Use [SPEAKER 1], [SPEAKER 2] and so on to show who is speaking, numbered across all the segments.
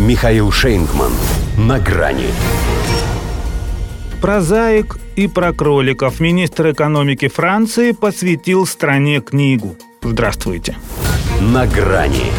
[SPEAKER 1] Михаил Шейнгман. На грани.
[SPEAKER 2] Прозаик и про кроликов министр экономики Франции посвятил стране книгу. Здравствуйте.
[SPEAKER 1] На грани.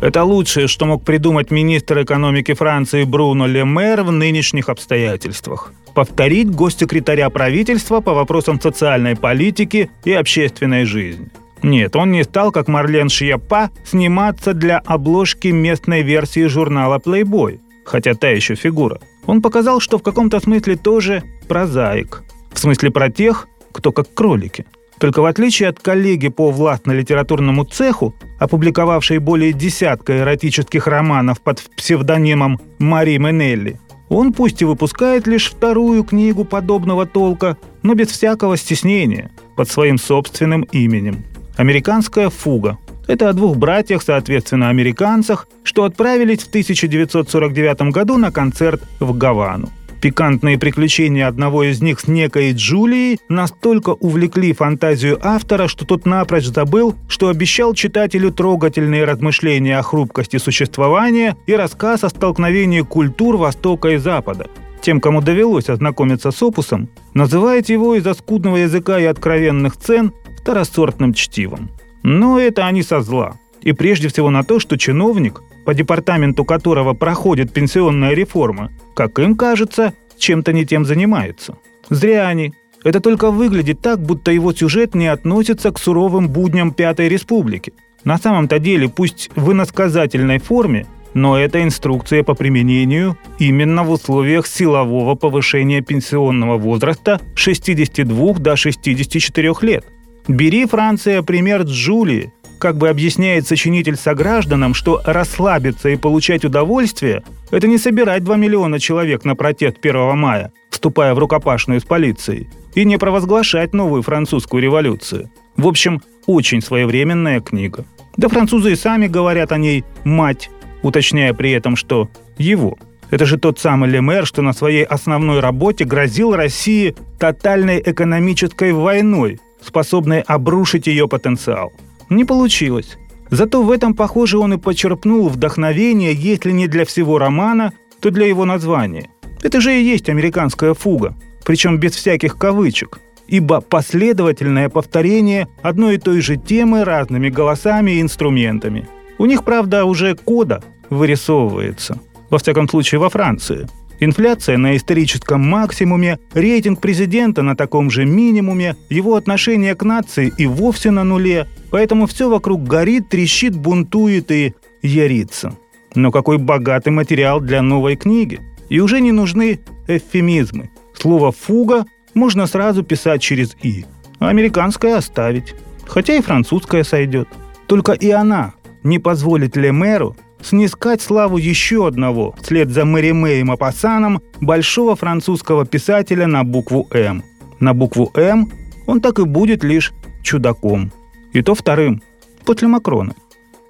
[SPEAKER 2] Это лучшее, что мог придумать министр экономики Франции Бруно Ле Мэр в нынешних обстоятельствах. Повторить госсекретаря правительства по вопросам социальной политики и общественной жизни. Нет, он не стал, как Марлен Шьяпа, сниматься для обложки местной версии журнала Playboy, хотя та еще фигура. Он показал, что в каком-то смысле тоже прозаик. В смысле про тех, кто как кролики. Только в отличие от коллеги по властно-литературному цеху, опубликовавшей более десятка эротических романов под псевдонимом Мари Менелли, он пусть и выпускает лишь вторую книгу подобного толка, но без всякого стеснения, под своим собственным именем. «Американская фуга». Это о двух братьях, соответственно, американцах, что отправились в 1949 году на концерт в Гавану. Пикантные приключения одного из них с некой Джулией настолько увлекли фантазию автора, что тот напрочь забыл, что обещал читателю трогательные размышления о хрупкости существования и рассказ о столкновении культур Востока и Запада. Тем, кому довелось ознакомиться с опусом, называет его из-за скудного языка и откровенных цен второсортным чтивом. Но это они со зла. И прежде всего на то, что чиновник, по департаменту которого проходит пенсионная реформа, как им кажется, чем-то не тем занимается. Зря они. Это только выглядит так, будто его сюжет не относится к суровым будням Пятой Республики. На самом-то деле, пусть в иносказательной форме, но это инструкция по применению именно в условиях силового повышения пенсионного возраста с 62 до 64 лет – Бери, Франция, пример Джулии. Как бы объясняет сочинитель согражданам, что расслабиться и получать удовольствие – это не собирать 2 миллиона человек на протест 1 мая, вступая в рукопашную с полицией, и не провозглашать новую французскую революцию. В общем, очень своевременная книга. Да французы и сами говорят о ней «мать», уточняя при этом, что «его». Это же тот самый Лемер, что на своей основной работе грозил России тотальной экономической войной, способной обрушить ее потенциал. Не получилось. Зато в этом, похоже, он и почерпнул вдохновение, если не для всего романа, то для его названия. Это же и есть американская фуга, причем без всяких кавычек, ибо последовательное повторение одной и той же темы разными голосами и инструментами. У них, правда, уже кода вырисовывается. Во всяком случае, во Франции – Инфляция на историческом максимуме, рейтинг президента на таком же минимуме, его отношение к нации и вовсе на нуле, поэтому все вокруг горит, трещит, бунтует и ярится. Но какой богатый материал для новой книги. И уже не нужны эвфемизмы. Слово «фуга» можно сразу писать через «и», а американское оставить. Хотя и французское сойдет. Только и она не позволит Лемеру снискать славу еще одного, вслед за Мэри Мэем Мапассаном, большого французского писателя на букву «М». На букву «М» он так и будет лишь чудаком. И то вторым, после Макрона.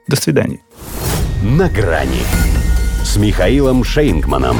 [SPEAKER 2] До свидания.
[SPEAKER 1] «На грани» с Михаилом Шейнгманом.